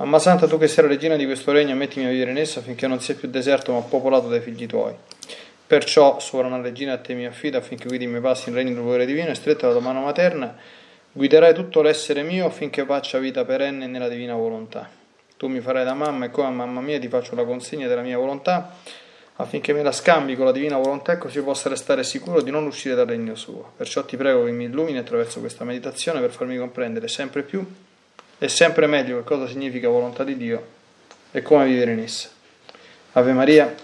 Mamma Santa, tu che sei la regina di questo regno, mettimi a vivere in esso affinché non sia più deserto ma popolato dai figli tuoi. Perciò, sovrana regina, a te mi affido affinché guidi i miei passi in regno del volere divino e stretta la tua mano materna, guiderai tutto l'essere mio affinché faccia vita perenne nella divina volontà. Tu mi farai da mamma e come a mamma mia ti faccio la consegna della mia volontà affinché me la scambi con la divina volontà e così possa restare sicuro di non uscire dal regno suo. Perciò ti prego che mi illumini attraverso questa meditazione per farmi comprendere sempre più è sempre meglio che cosa significa volontà di Dio e come vivere in essa. Ave Maria,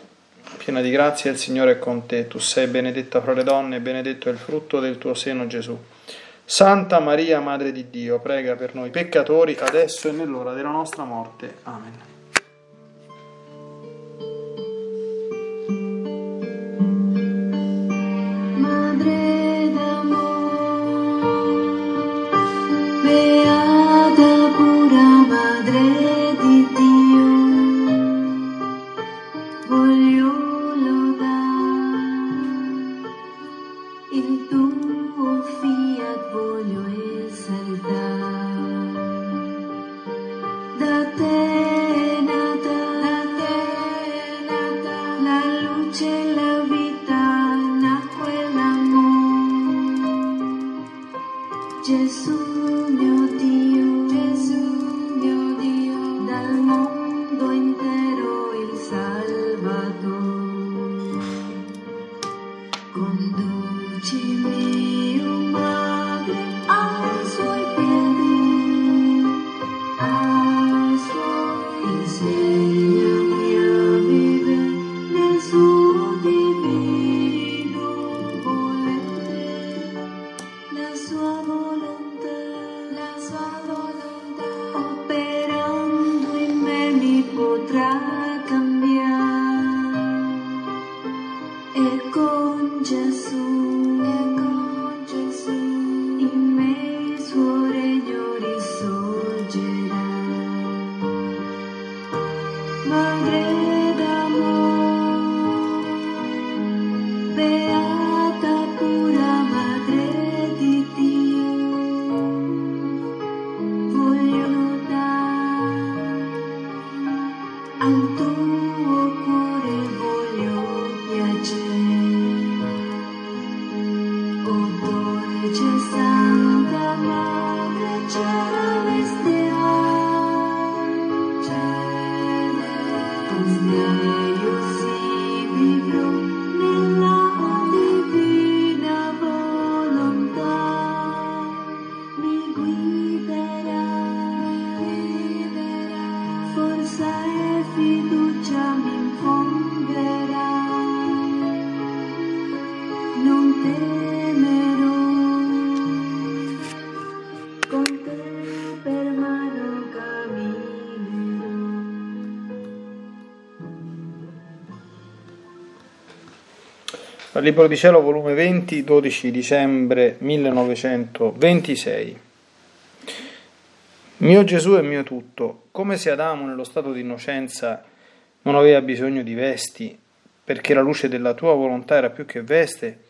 piena di grazia, il Signore è con te, tu sei benedetta fra le donne e benedetto è il frutto del tuo seno Gesù. Santa Maria, Madre di Dio, prega per noi peccatori, adesso e nell'ora della nostra morte. Amen. Libro di Cielo, volume 20, 12 dicembre 1926. Mio Gesù è mio tutto, come se Adamo nello stato di innocenza non aveva bisogno di vesti, perché la luce della tua volontà era più che veste,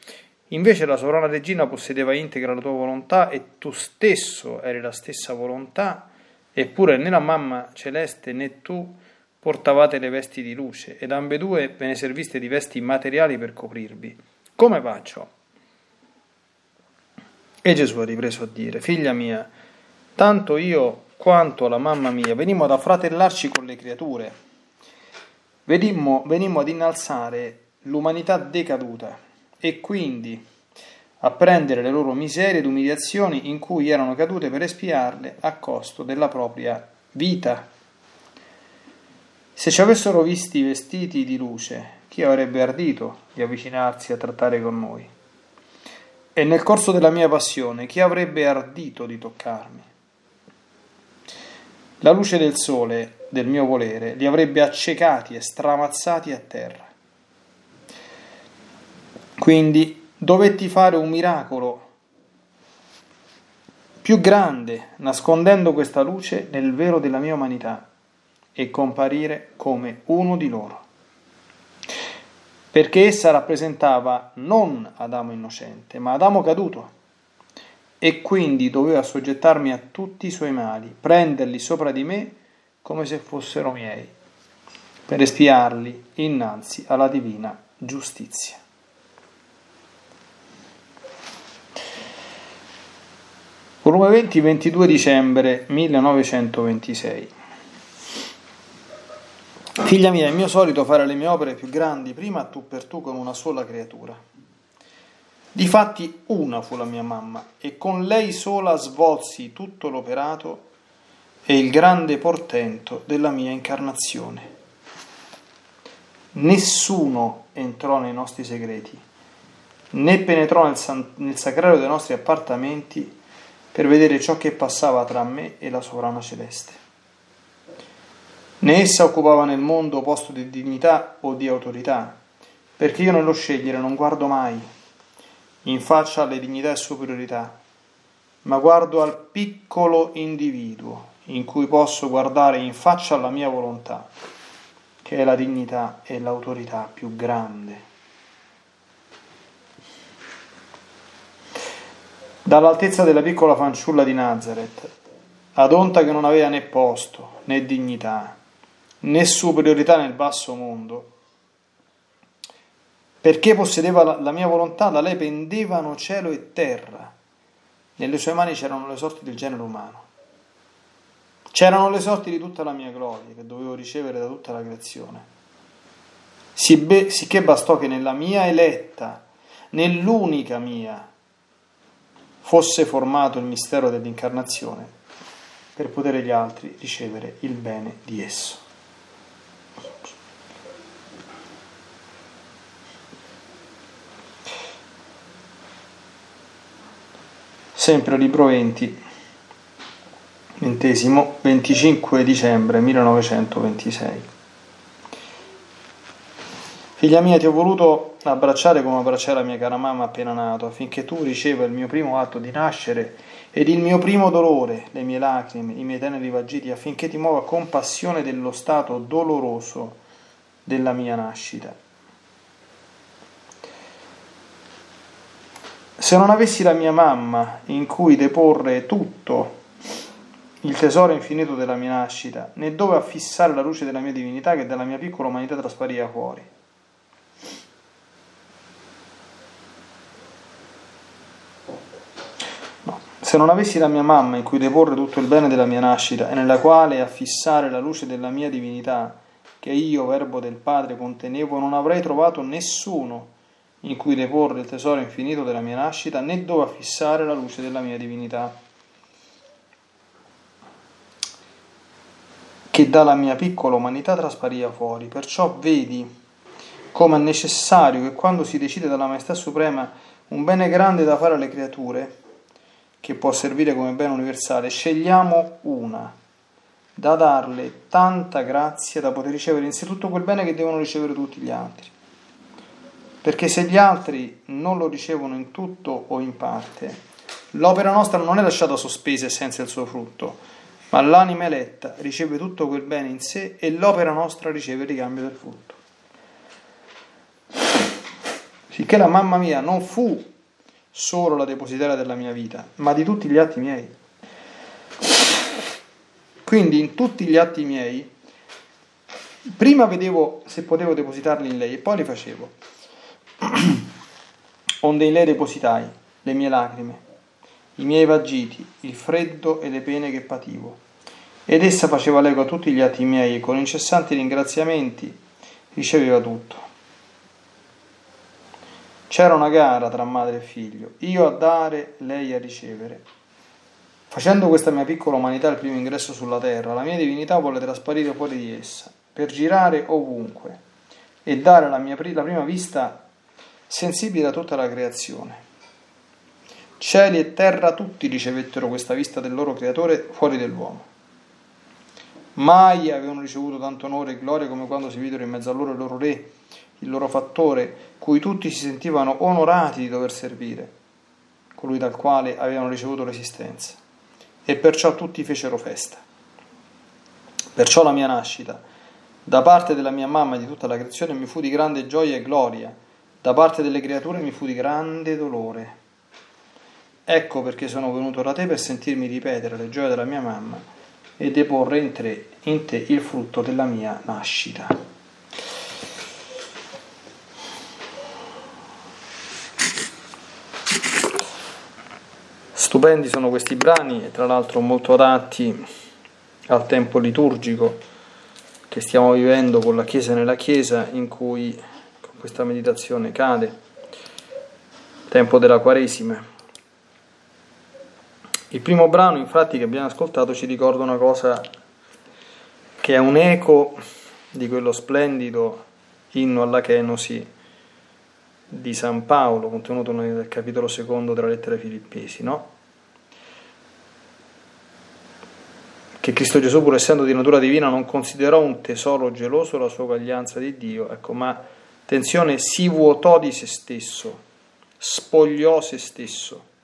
invece la sovrana regina possedeva integra la tua volontà e tu stesso eri la stessa volontà, eppure né la mamma celeste né tu portavate le vesti di luce ed ambedue ve ne serviste di vesti materiali per coprirvi. Come faccio? E Gesù ha ripreso a dire, figlia mia, tanto io quanto la mamma mia venimmo ad affratellarci con le creature, venimmo, venimmo ad innalzare l'umanità decaduta e quindi a prendere le loro miserie ed umiliazioni in cui erano cadute per espiarle a costo della propria vita. Se ci avessero visti vestiti di luce, chi avrebbe ardito di avvicinarsi a trattare con noi? E nel corso della mia passione, chi avrebbe ardito di toccarmi? La luce del sole del mio volere, li avrebbe accecati e stramazzati a terra. Quindi dovetti fare un miracolo più grande, nascondendo questa luce nel velo della mia umanità e comparire come uno di loro. Perché essa rappresentava non Adamo innocente, ma Adamo caduto. E quindi doveva soggettarmi a tutti i suoi mali, prenderli sopra di me come se fossero miei, per espiarli innanzi alla divina giustizia. Volume 20, 22 dicembre 1926. Figlia mia, è mio solito fare le mie opere più grandi prima tu per tu con una sola creatura. Difatti una fu la mia mamma e con lei sola svolsi tutto l'operato e il grande portento della mia incarnazione. Nessuno entrò nei nostri segreti, né penetrò nel, san- nel sacrario dei nostri appartamenti per vedere ciò che passava tra me e la sovrana celeste. Né essa occupava nel mondo posto di dignità o di autorità, perché io nello scegliere non guardo mai in faccia alle dignità e superiorità, ma guardo al piccolo individuo in cui posso guardare in faccia alla mia volontà, che è la dignità e l'autorità più grande. Dall'altezza della piccola fanciulla di Nazareth, ad onta che non aveva né posto, né dignità, né superiorità nel basso mondo, perché possedeva la mia volontà, da lei pendevano cielo e terra, nelle sue mani c'erano le sorti del genere umano, c'erano le sorti di tutta la mia gloria che dovevo ricevere da tutta la creazione, sicché bastò che nella mia eletta, nell'unica mia, fosse formato il mistero dell'incarnazione per poter gli altri ricevere il bene di esso. Sempre 20, ventesimo, 25 dicembre 1926. Figlia mia, ti ho voluto abbracciare come abbracciare la mia cara mamma appena nato, affinché tu riceva il mio primo atto di nascere ed il mio primo dolore, le mie lacrime, i miei teneri vagiti, affinché ti muova compassione dello stato doloroso della mia nascita. Se non avessi la mia mamma in cui deporre tutto il tesoro infinito della mia nascita, né dove affissare la luce della mia divinità che dalla mia piccola umanità traspariva fuori. Se non avessi la mia mamma in cui deporre tutto il bene della mia nascita e nella quale affissare la luce della mia divinità, che io, verbo del Padre, contenevo, non avrei trovato nessuno in cui deporre il tesoro infinito della mia nascita, né dove affissare la luce della mia divinità, che dalla mia piccola umanità traspariva fuori. Perciò vedi come è necessario che quando si decide dalla Maestà Suprema un bene grande da fare alle creature, che può servire come bene universale, scegliamo una da darle tanta grazia da poter ricevere in sé tutto quel bene che devono ricevere tutti gli altri. Perché se gli altri non lo ricevono in tutto o in parte, l'opera nostra non è lasciata sospesa e senza il suo frutto, ma l'anima eletta riceve tutto quel bene in sé e l'opera nostra riceve il ricambio del frutto. Sicché la mamma mia non fu solo la depositaria della mia vita, ma di tutti gli atti miei. Quindi in tutti gli atti miei, prima vedevo se potevo depositarli in lei e poi li facevo. Onde in lei depositai le mie lacrime, i miei vagiti, il freddo e le pene che pativo. Ed essa faceva l'eco a tutti gli atti miei e con incessanti ringraziamenti riceveva tutto. C'era una gara tra madre e figlio, io a dare, lei a ricevere. Facendo questa mia piccola umanità il primo ingresso sulla terra, la mia divinità volle trasparire fuori di essa, per girare ovunque e dare la, mia, la prima vista sensibile a tutta la creazione. Cieli e terra tutti ricevettero questa vista del loro creatore fuori dell'uomo. Mai avevano ricevuto tanto onore e gloria come quando si videro in mezzo a loro il loro re, il loro fattore, cui tutti si sentivano onorati di dover servire, colui dal quale avevano ricevuto l'esistenza. E perciò tutti fecero festa. Perciò la mia nascita, da parte della mia mamma e di tutta la creazione, mi fu di grande gioia e gloria, da parte delle creature mi fu di grande dolore. Ecco perché sono venuto da te per sentirmi ripetere le gioie della mia mamma e deporre in te, in te il frutto della mia nascita. Stupendi sono questi brani e tra l'altro molto adatti al tempo liturgico che stiamo vivendo con la Chiesa nella Chiesa in cui questa meditazione cade, tempo della Quaresima. Il primo brano, infatti, che abbiamo ascoltato ci ricorda una cosa che è un eco di quello splendido inno alla Kenosi di San Paolo, contenuto nel capitolo secondo della lettera ai Filippesi, no? Che Cristo Gesù, pur essendo di natura divina, non considerò un tesoro geloso la sua uguaglianza di Dio, ecco, ma attenzione, si vuotò di se stesso, spogliò se stesso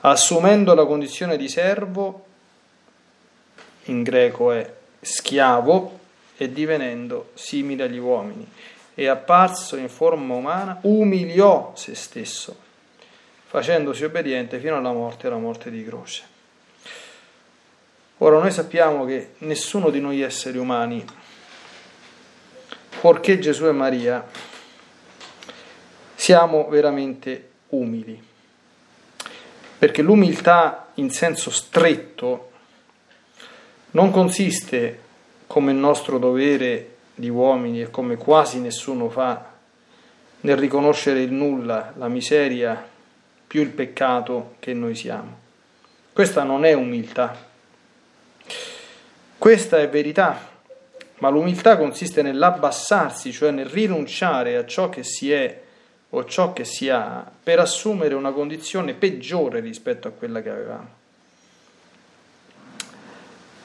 assumendo la condizione di servo, in greco è schiavo, e divenendo simile agli uomini, e apparso in forma umana, umiliò se stesso, facendosi obbediente fino alla morte e alla morte di croce. Ora noi sappiamo che nessuno di noi esseri umani, fuorché Gesù e Maria, siamo veramente umili perché l'umiltà in senso stretto non consiste come nostro dovere di uomini e come quasi nessuno fa nel riconoscere il nulla, la miseria, più il peccato che noi siamo. Questa non è umiltà. Questa è verità, ma l'umiltà consiste nell'abbassarsi, cioè nel rinunciare a ciò che si è o ciò che si ha per assumere una condizione peggiore rispetto a quella che avevamo.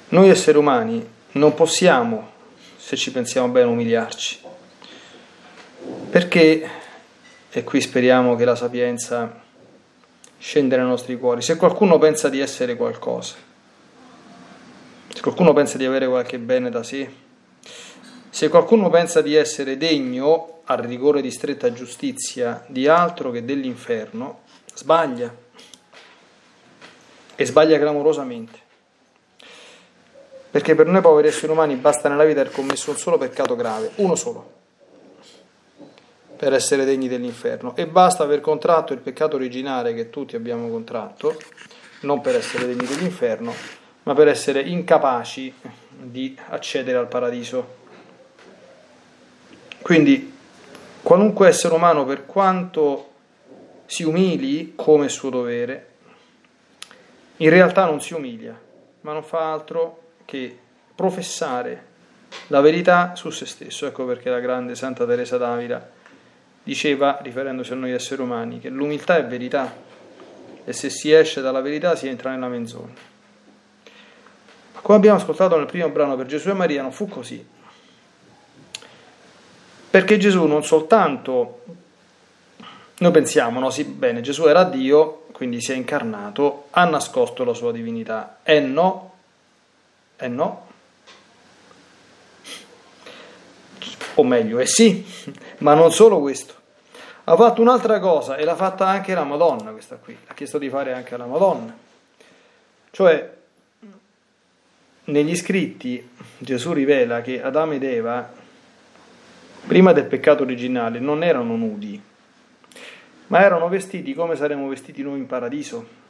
Noi esseri umani non possiamo, se ci pensiamo bene, umiliarci, perché, e qui speriamo che la sapienza scenda nei nostri cuori, se qualcuno pensa di essere qualcosa, se qualcuno pensa di avere qualche bene da sé, se qualcuno pensa di essere degno al rigore di stretta giustizia di altro che dell'inferno, sbaglia e sbaglia clamorosamente. Perché per noi poveri esseri umani basta nella vita aver commesso un solo peccato grave, uno solo, per essere degni dell'inferno. E basta aver contratto il peccato originale che tutti abbiamo contratto, non per essere degni dell'inferno, ma per essere incapaci di accedere al paradiso. Quindi Qualunque essere umano, per quanto si umili come suo dovere, in realtà non si umilia, ma non fa altro che professare la verità su se stesso. Ecco perché la grande Santa Teresa d'Avila diceva, riferendosi a noi esseri umani, che l'umiltà è verità e se si esce dalla verità si entra nella menzogna. Come abbiamo ascoltato nel primo brano per Gesù e Maria, non fu così. Perché Gesù non soltanto, noi pensiamo, no, sì, bene, Gesù era Dio, quindi si è incarnato, ha nascosto la sua divinità. E no, e no. O meglio, è sì, ma non solo questo. Ha fatto un'altra cosa e l'ha fatta anche la Madonna, questa qui, ha chiesto di fare anche la Madonna. Cioè, negli scritti Gesù rivela che Adamo ed Eva prima del peccato originale, non erano nudi, ma erano vestiti come saremmo vestiti noi in paradiso.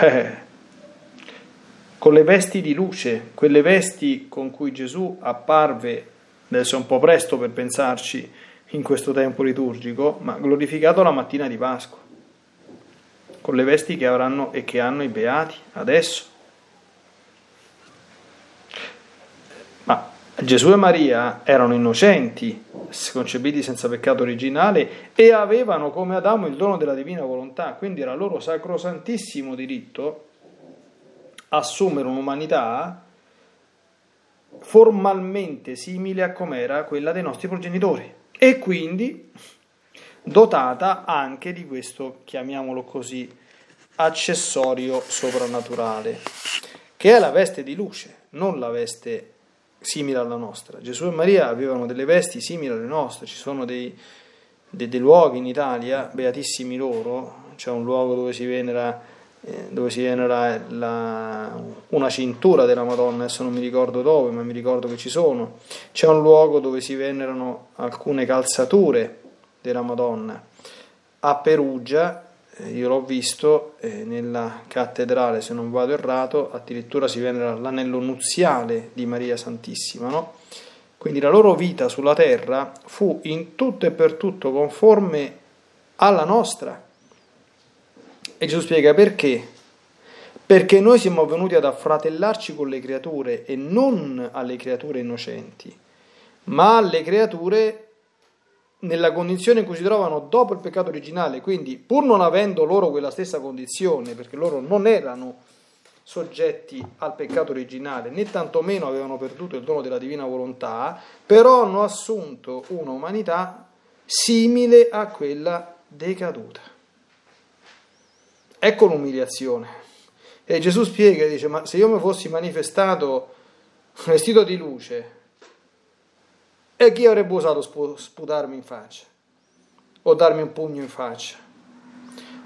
Eh, con le vesti di luce, quelle vesti con cui Gesù apparve, adesso è un po' presto per pensarci in questo tempo liturgico, ma glorificato la mattina di Pasqua, con le vesti che avranno e che hanno i beati adesso. Gesù e Maria erano innocenti, concepiti senza peccato originale e avevano come Adamo il dono della divina volontà, quindi era loro sacrosantissimo diritto assumere un'umanità formalmente simile a com'era quella dei nostri progenitori. E quindi dotata anche di questo, chiamiamolo così, accessorio soprannaturale, che è la veste di luce, non la veste simile alla nostra. Gesù e Maria avevano delle vesti simili alle nostre, ci sono dei, dei, dei luoghi in Italia, beatissimi loro, c'è un luogo dove si venera, eh, dove si venera la, una cintura della Madonna, adesso non mi ricordo dove, ma mi ricordo che ci sono, c'è un luogo dove si venerano alcune calzature della Madonna. A Perugia, io l'ho visto, eh, nella cattedrale, se non vado errato, addirittura si venera l'anello nuziale di Maria Santissima, no? Quindi la loro vita sulla terra fu in tutto e per tutto conforme alla nostra. E Gesù spiega perché. Perché noi siamo venuti ad affratellarci con le creature e non alle creature innocenti, ma alle creature nella condizione in cui si trovano dopo il peccato originale, quindi pur non avendo loro quella stessa condizione, perché loro non erano soggetti al peccato originale, né tantomeno avevano perduto il dono della divina volontà, però hanno assunto una umanità simile a quella decaduta. Ecco l'umiliazione. E Gesù spiega, dice, ma se io mi fossi manifestato vestito di luce, e chi avrebbe osato sputarmi in faccia? O darmi un pugno in faccia?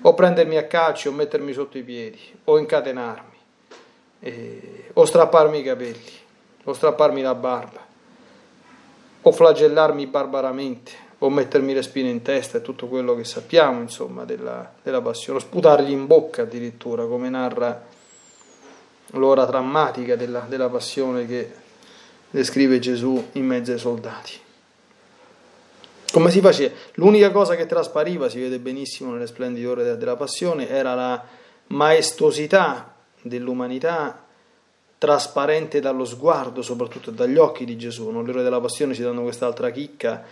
O prendermi a calci o mettermi sotto i piedi? O incatenarmi? Eh, o strapparmi i capelli? O strapparmi la barba? O flagellarmi barbaramente? O mettermi le spine in testa e tutto quello che sappiamo, insomma, della, della passione? O sputargli in bocca addirittura, come narra l'ora drammatica della, della passione che descrive Gesù in mezzo ai soldati. Come si faceva? L'unica cosa che traspariva, si vede benissimo nelle splendide ore della passione, era la maestosità dell'umanità trasparente dallo sguardo, soprattutto dagli occhi di Gesù. Nelle ore della passione ci danno quest'altra chicca.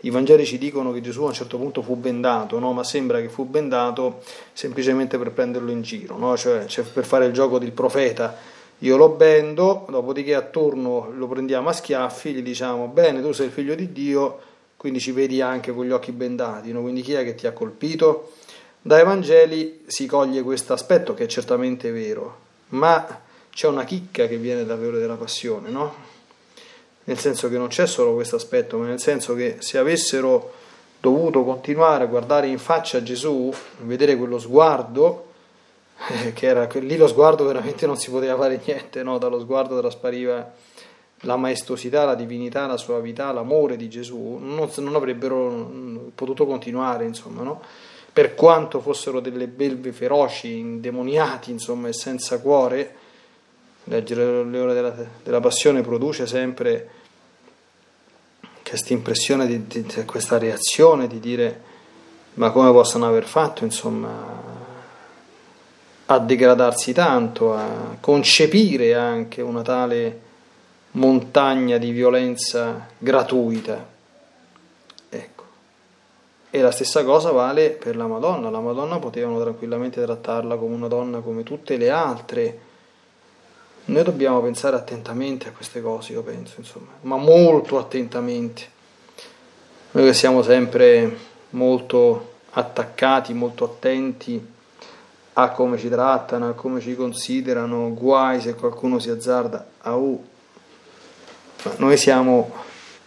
I Vangeli ci dicono che Gesù a un certo punto fu bendato, no? ma sembra che fu bendato semplicemente per prenderlo in giro, no? cioè, cioè per fare il gioco del profeta io lo bendo, dopodiché attorno lo prendiamo a schiaffi, gli diciamo bene, tu sei il figlio di Dio, quindi ci vedi anche con gli occhi bendati, no? quindi chi è che ti ha colpito? Dai Vangeli si coglie questo aspetto che è certamente vero, ma c'è una chicca che viene dal vero della passione, no? Nel senso che non c'è solo questo aspetto, ma nel senso che se avessero dovuto continuare a guardare in faccia Gesù, vedere quello sguardo, che era lì lo sguardo veramente non si poteva fare niente, no? dallo sguardo traspariva la maestosità, la divinità, la suavità, l'amore di Gesù, non, non avrebbero potuto continuare, insomma, no? per quanto fossero delle belve feroci, indemoniati, insomma, e senza cuore, leggere le ore della, della passione produce sempre questa impressione, di, di, questa reazione di dire ma come possono aver fatto, insomma, a degradarsi tanto, a concepire anche una tale montagna di violenza gratuita. Ecco. E la stessa cosa vale per la Madonna. La Madonna potevano tranquillamente trattarla come una donna come tutte le altre. Noi dobbiamo pensare attentamente a queste cose, io penso, insomma, ma molto attentamente. Noi che siamo sempre molto attaccati, molto attenti a come ci trattano, a come ci considerano, guai se qualcuno si azzarda a U. Ma noi siamo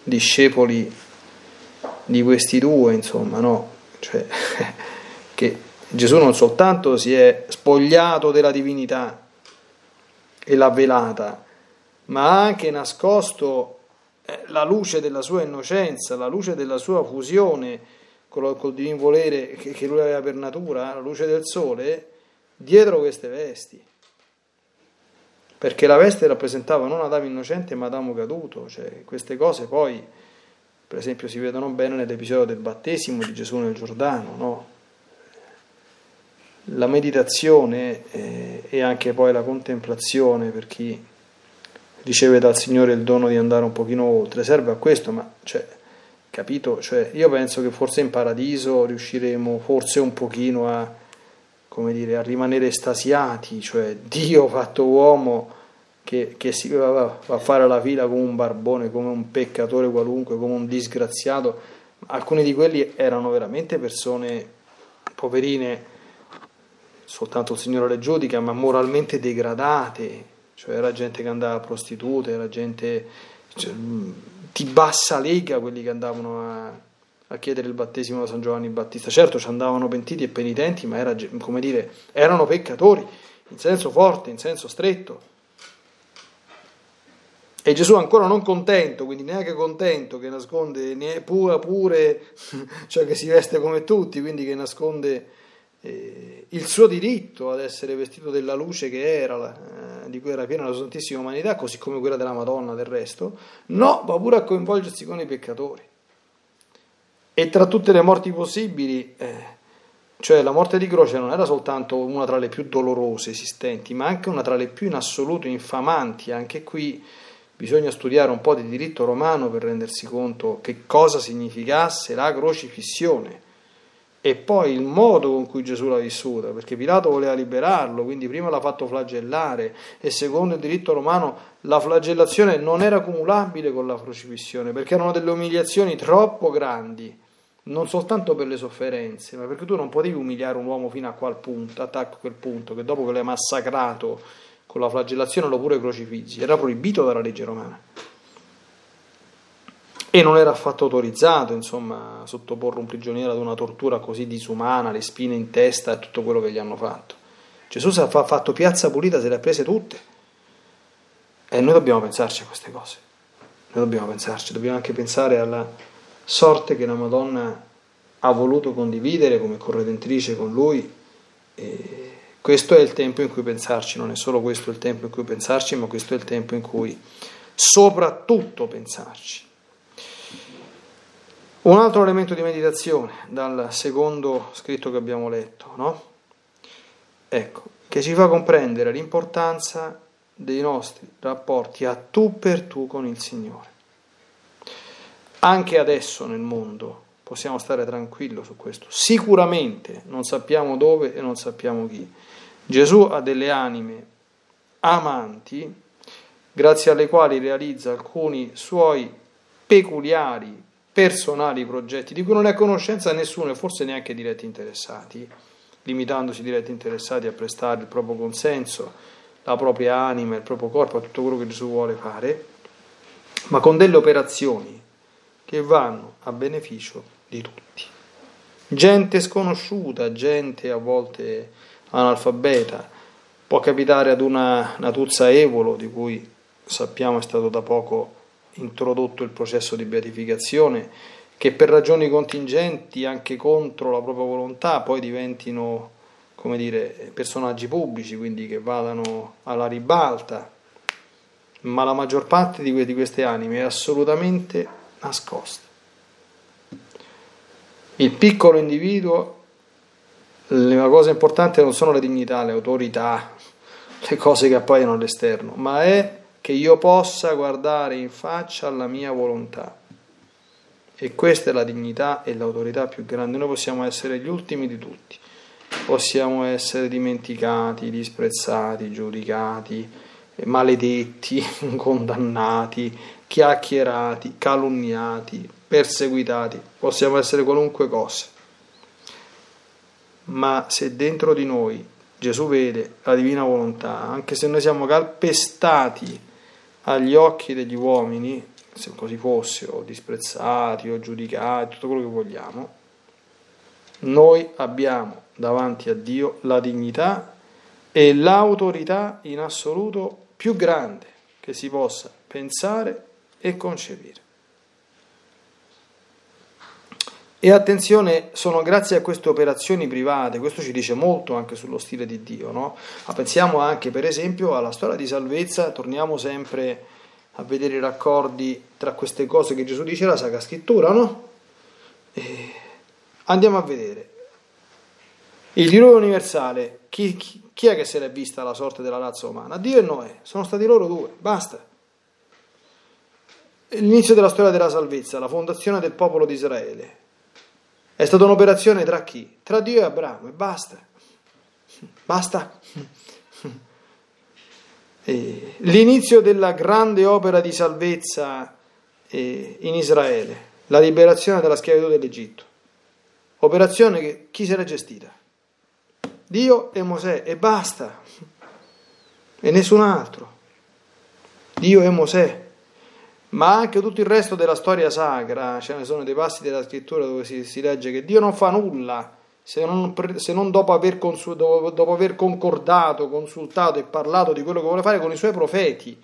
discepoli di questi due, insomma, no? Cioè, che Gesù non soltanto si è spogliato della divinità e l'ha velata, ma ha anche nascosto eh, la luce della sua innocenza, la luce della sua fusione col, col divin volere che lui aveva per natura, la luce del sole, dietro queste vesti. Perché la veste rappresentava non Adamo innocente ma Adamo caduto, cioè queste cose poi, per esempio, si vedono bene nell'episodio del battesimo di Gesù nel Giordano, no? La meditazione eh, e anche poi la contemplazione per chi riceve dal Signore il dono di andare un pochino oltre, serve a questo, ma cioè, capito? Cioè, io penso che forse in paradiso riusciremo forse un pochino a come dire, a rimanere estasiati, cioè Dio fatto uomo che, che si va a fare la fila come un barbone, come un peccatore qualunque, come un disgraziato. Alcuni di quelli erano veramente persone poverine, soltanto il Signore le giudica, ma moralmente degradate, cioè era gente che andava a prostitute, era gente cioè, di bassa lega quelli che andavano a, a, chiedere il battesimo da San Giovanni Battista. Certo ci andavano pentiti e penitenti, ma era, come dire, erano peccatori, in senso forte, in senso stretto. E Gesù ancora non contento, quindi neanche contento, che nasconde pure, pure cioè che si veste come tutti, quindi che nasconde eh, il suo diritto ad essere vestito della luce che era, eh, di cui era piena la santissima umanità, così come quella della Madonna del resto, no, va pure a coinvolgersi con i peccatori. E tra tutte le morti possibili, eh, cioè la morte di croce non era soltanto una tra le più dolorose esistenti, ma anche una tra le più in assoluto infamanti, anche qui Bisogna studiare un po' di diritto romano per rendersi conto che cosa significasse la crocifissione. E poi il modo con cui Gesù l'ha vissuta, perché Pilato voleva liberarlo, quindi prima l'ha fatto flagellare e secondo il diritto romano la flagellazione non era cumulabile con la crocifissione, perché erano delle umiliazioni troppo grandi, non soltanto per le sofferenze, ma perché tu non potevi umiliare un uomo fino a quel punto, a quel punto, che dopo che l'hai massacrato con la flagellazione lo pure crocifissi, era proibito dalla legge romana. E non era affatto autorizzato, insomma, sottoporre un prigioniero ad una tortura così disumana, le spine in testa e tutto quello che gli hanno fatto. Gesù ha fatto piazza pulita, se le ha prese tutte. E noi dobbiamo pensarci a queste cose. Noi dobbiamo pensarci, dobbiamo anche pensare alla sorte che la Madonna ha voluto condividere come corredentrice con lui. E questo è il tempo in cui pensarci, non è solo questo il tempo in cui pensarci, ma questo è il tempo in cui soprattutto pensarci. Un altro elemento di meditazione dal secondo scritto che abbiamo letto, no? Ecco, che ci fa comprendere l'importanza dei nostri rapporti a tu per tu con il Signore. Anche adesso nel mondo possiamo stare tranquilli su questo. Sicuramente non sappiamo dove e non sappiamo chi Gesù ha delle anime amanti, grazie alle quali realizza alcuni suoi peculiari, personali progetti, di cui non è a conoscenza nessuno e forse neanche diretti interessati, limitandosi diretti interessati a prestare il proprio consenso, la propria anima, il proprio corpo, a tutto quello che Gesù vuole fare, ma con delle operazioni che vanno a beneficio di tutti. Gente sconosciuta, gente a volte analfabeta, può capitare ad una Natuzza Evolo, di cui sappiamo è stato da poco introdotto il processo di beatificazione, che per ragioni contingenti, anche contro la propria volontà, poi diventino come dire, personaggi pubblici, quindi che vadano alla ribalta, ma la maggior parte di queste anime è assolutamente nascosta. Il piccolo individuo la cosa importante non sono le dignità, le autorità, le cose che appaiono all'esterno, ma è che io possa guardare in faccia alla mia volontà. E questa è la dignità e l'autorità più grande. Noi possiamo essere gli ultimi di tutti, possiamo essere dimenticati, disprezzati, giudicati, maledetti, condannati, chiacchierati, calunniati, perseguitati, possiamo essere qualunque cosa. Ma se dentro di noi Gesù vede la divina volontà, anche se noi siamo calpestati agli occhi degli uomini, se così fosse, o disprezzati o giudicati, tutto quello che vogliamo, noi abbiamo davanti a Dio la dignità e l'autorità in assoluto più grande che si possa pensare e concepire. E attenzione, sono grazie a queste operazioni private, questo ci dice molto anche sullo stile di Dio, no? Ma pensiamo anche per esempio alla storia di salvezza, torniamo sempre a vedere i raccordi tra queste cose che Gesù dice nella Sacra Scrittura, no? E andiamo a vedere. Il diluvio universale, chi, chi, chi è che se l'è vista la sorte della razza umana? Dio e Noè, sono stati loro due, basta. L'inizio della storia della salvezza, la fondazione del popolo di Israele, è stata un'operazione tra chi? Tra Dio e Abramo e basta. Basta. E l'inizio della grande opera di salvezza eh, in Israele, la liberazione dalla schiavitù dell'Egitto. Operazione che chi se l'è gestita? Dio e Mosè e basta. E nessun altro. Dio e Mosè. Ma anche tutto il resto della storia sacra, ce ne sono dei passi della scrittura dove si, si legge che Dio non fa nulla se non, se non dopo, aver consul, dopo, dopo, aver concordato, consultato e parlato di quello che vuole fare con i suoi profeti.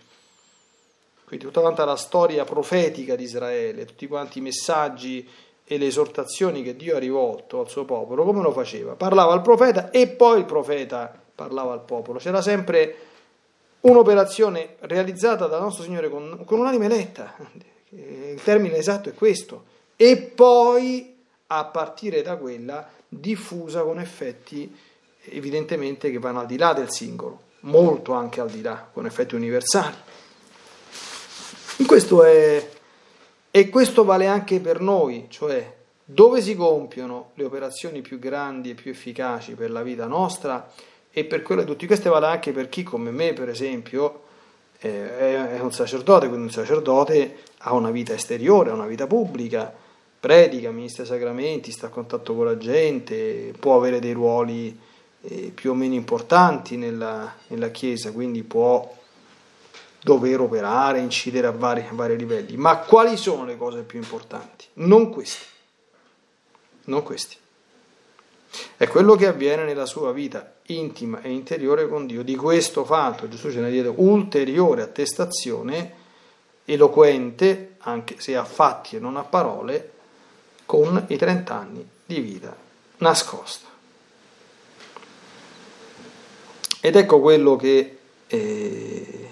Quindi tutta quanta la storia profetica di Israele, tutti quanti i messaggi e le esortazioni che Dio ha rivolto al suo popolo, come lo faceva? Parlava al profeta e poi il profeta parlava al popolo. C'era sempre un'operazione realizzata dal nostro Signore con, con un'anima eletta. Il termine esatto è questo. E poi, a partire da quella, diffusa con effetti evidentemente che vanno al di là del singolo, molto anche al di là, con effetti universali. Questo è, e questo vale anche per noi, cioè dove si compiono le operazioni più grandi e più efficaci per la vita nostra e per quella di tutti. Questo vale anche per chi come me, per esempio, è un sacerdote, quindi un sacerdote ha una vita esteriore, ha una vita pubblica predica, ministra i sacramenti, sta a contatto con la gente, può avere dei ruoli eh, più o meno importanti nella, nella, Chiesa, quindi può dover operare, incidere a vari, a vari livelli. Ma quali sono le cose più importanti? Non queste. Non questi. È quello che avviene nella sua vita intima e interiore con Dio. Di questo fatto Gesù ce ne diede ulteriore attestazione, eloquente, anche se a fatti e non a parole, con i 30 anni di vita nascosta. Ed ecco quello che eh,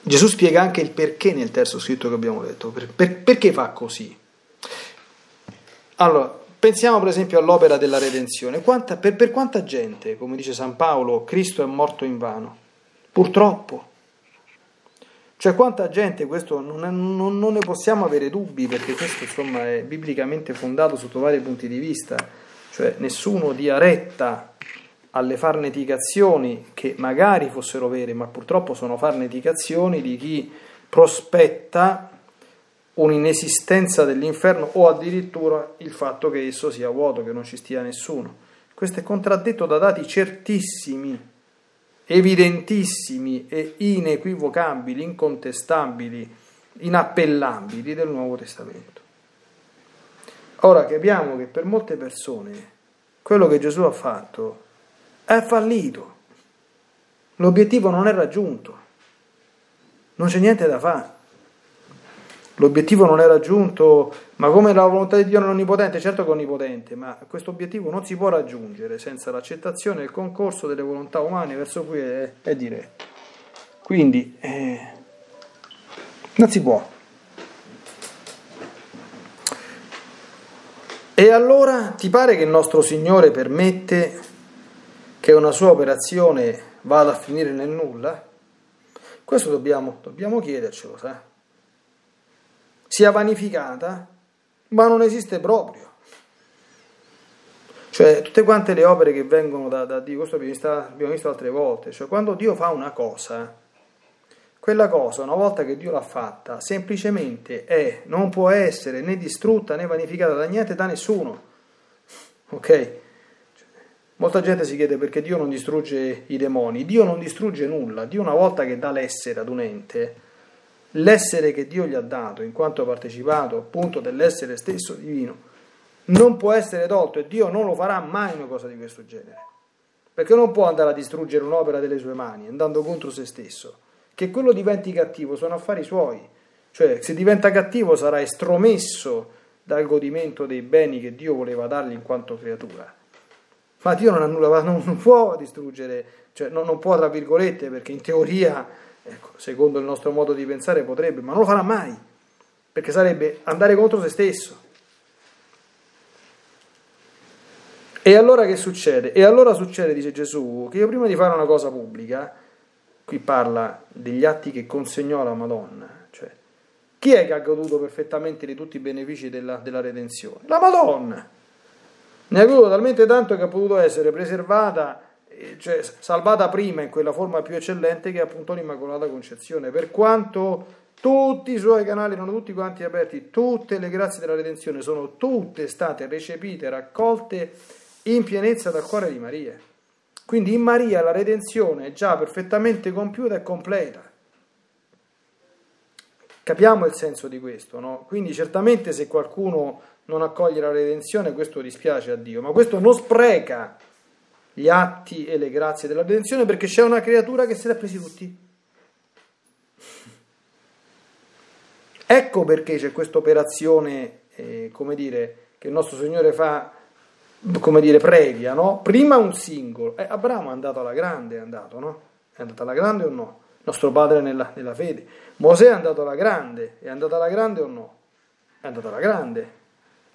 Gesù spiega anche il perché nel terzo scritto che abbiamo letto. Per, per, perché fa così? Allora, pensiamo per esempio all'opera della redenzione. Quanta, per, per quanta gente, come dice San Paolo, Cristo è morto in vano? Purtroppo. Cioè quanta gente, questo non, è, non, non, ne possiamo avere dubbi perché questo insomma è biblicamente fondato sotto vari punti di vista, cioè nessuno dia retta alle farneticazioni che magari fossero vere, ma purtroppo sono farneticazioni di chi prospetta un'inesistenza dell'inferno o addirittura il fatto che esso sia vuoto, che non ci stia nessuno. Questo è contraddetto da dati certissimi evidentissimi e inequivocabili, incontestabili, inappellabili del Nuovo Testamento. Ora capiamo che per molte persone quello che Gesù ha fatto è fallito, l'obiettivo non è raggiunto, non c'è niente da fare l'obiettivo non è raggiunto, ma come la volontà di Dio non è onnipotente, certo che è onnipotente, ma questo obiettivo non si può raggiungere senza l'accettazione e il concorso delle volontà umane verso cui è, è diretto. Quindi eh, non si può. E allora ti pare che il nostro Signore permette che una sua operazione vada a finire nel nulla? Questo dobbiamo, dobbiamo chiedercelo, sai? Sia vanificata, ma non esiste proprio. Cioè, tutte quante le opere che vengono da, da Dio, questo abbiamo visto, abbiamo visto altre volte, cioè quando Dio fa una cosa, quella cosa, una volta che Dio l'ha fatta, semplicemente è, non può essere né distrutta né vanificata da niente, da nessuno. Ok? Molta gente si chiede perché Dio non distrugge i demoni. Dio non distrugge nulla. Dio una volta che dà l'essere ad un ente, l'essere che Dio gli ha dato, in quanto ha partecipato appunto dell'essere stesso divino, non può essere tolto e Dio non lo farà mai una cosa di questo genere. Perché non può andare a distruggere un'opera delle sue mani, andando contro se stesso. Che quello diventi cattivo sono affari suoi. Cioè, se diventa cattivo sarà estromesso dal godimento dei beni che Dio voleva dargli in quanto creatura. Ma Dio non, nulla, non può distruggere, cioè non, non può, tra virgolette, perché in teoria Ecco, secondo il nostro modo di pensare potrebbe, ma non lo farà mai, perché sarebbe andare contro se stesso. E allora che succede? E allora succede, dice Gesù, che io prima di fare una cosa pubblica, qui parla degli atti che consegnò alla Madonna, cioè chi è che ha goduto perfettamente di tutti i benefici della, della redenzione? La Madonna. Ne ha goduto talmente tanto che ha potuto essere preservata, cioè salvata prima in quella forma più eccellente che è appunto l'Immacolata Concezione. Per quanto tutti i suoi canali erano tutti quanti aperti, tutte le grazie della redenzione sono tutte state recepite, raccolte in pienezza dal cuore di Maria. Quindi in Maria la redenzione è già perfettamente compiuta e completa. Capiamo il senso di questo, no? Quindi certamente se qualcuno non accoglie la redenzione questo dispiace a Dio, ma questo non spreca gli atti e le grazie della redenzione perché c'è una creatura che se ha presi tutti. Ecco perché c'è questa operazione, eh, come dire, che il nostro Signore fa, come dire, previa, no? Prima un singolo. Eh, Abramo è andato alla grande, è andato, no? È andato alla grande o no? Nostro padre nella, nella fede. Mosè è andato alla grande, è andato alla grande o no? È andato alla grande.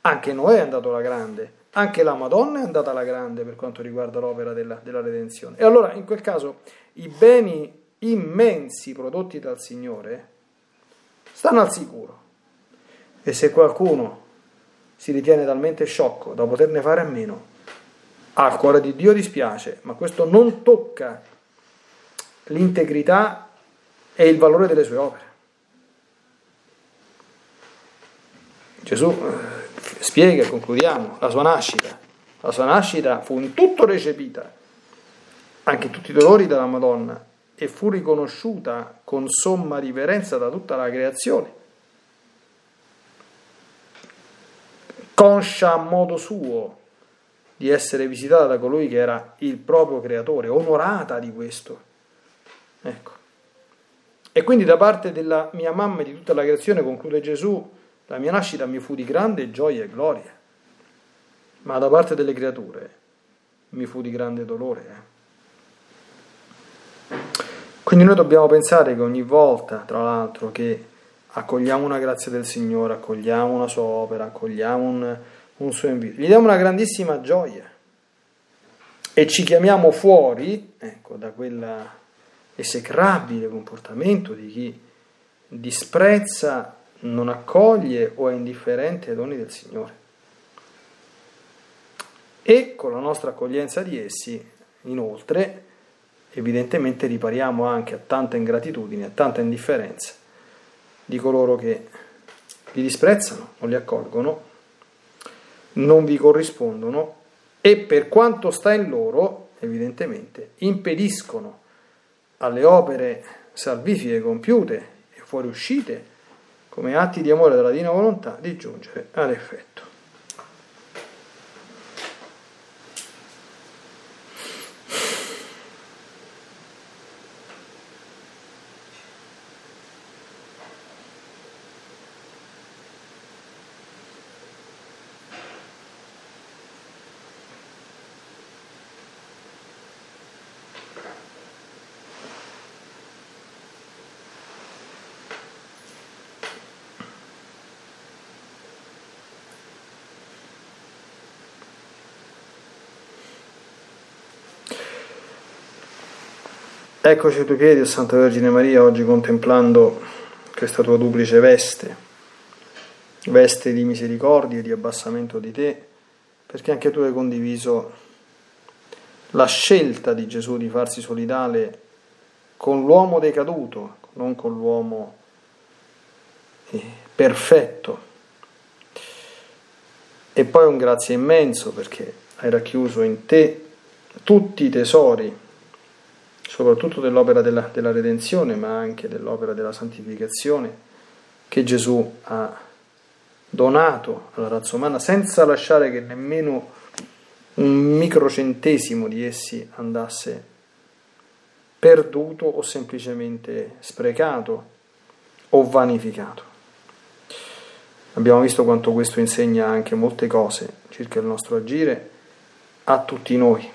Anche Noè è andato alla grande. Anche la Madonna è andata alla grande per quanto riguarda l'opera della, della redenzione. E allora, in quel caso, i beni immensi prodotti dal Signore stanno al sicuro. E se qualcuno si ritiene talmente sciocco da poterne fare a meno, al cuore di Dio dispiace, ma questo non tocca l'integrità e il valore delle sue opere. Gesù eh, spiega, concludiamo, la sua nascita. La sua nascita fu in tutto recepita, anche tutti i dolori della Madonna, e fu riconosciuta con somma riverenza da tutta la creazione, conscia a modo suo di essere visitata da colui che era il proprio creatore, onorata di questo. Ecco. E quindi da parte della mia mamma e di tutta la creazione, conclude Gesù, la mia nascita mi fu di grande gioia e gloria, ma da parte delle creature mi fu di grande dolore. Eh. Quindi noi dobbiamo pensare che ogni volta, tra l'altro, che accogliamo una grazia del Signore, accogliamo una sua opera, accogliamo un, un suo invito, gli diamo una grandissima gioia e ci chiamiamo fuori ecco, da quell'esecrabile comportamento di chi disprezza, non accoglie o è indifferente ai doni del Signore. E con la nostra accoglienza di essi, inoltre, evidentemente ripariamo anche a tanta ingratitudine, a tanta indifferenza di coloro che li disprezzano, non li accolgono, non vi corrispondono e per quanto sta in loro, evidentemente, impediscono alle opere salvifiche compiute e fuoriuscite come atti di amore della divina volontà di giungere ad effetto. Eccoci ai tuoi piedi, o Santa Vergine Maria, oggi contemplando questa tua duplice veste, veste di misericordia e di abbassamento di te, perché anche tu hai condiviso la scelta di Gesù di farsi solidale con l'uomo decaduto, non con l'uomo eh, perfetto. E poi un grazie immenso perché hai racchiuso in te tutti i tesori soprattutto dell'opera della, della redenzione, ma anche dell'opera della santificazione che Gesù ha donato alla razza umana senza lasciare che nemmeno un microcentesimo di essi andasse perduto o semplicemente sprecato o vanificato. Abbiamo visto quanto questo insegna anche molte cose circa il nostro agire a tutti noi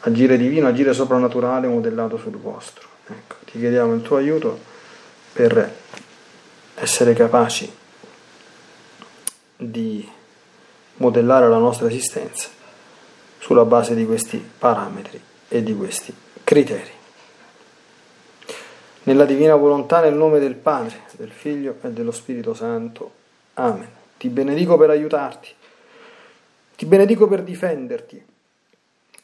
agire divino, agire soprannaturale modellato sul vostro. Ecco, ti chiediamo il tuo aiuto per essere capaci di modellare la nostra esistenza sulla base di questi parametri e di questi criteri. Nella divina volontà, nel nome del Padre, del Figlio e dello Spirito Santo. Amen. Ti benedico per aiutarti Ti benedico per difenderti,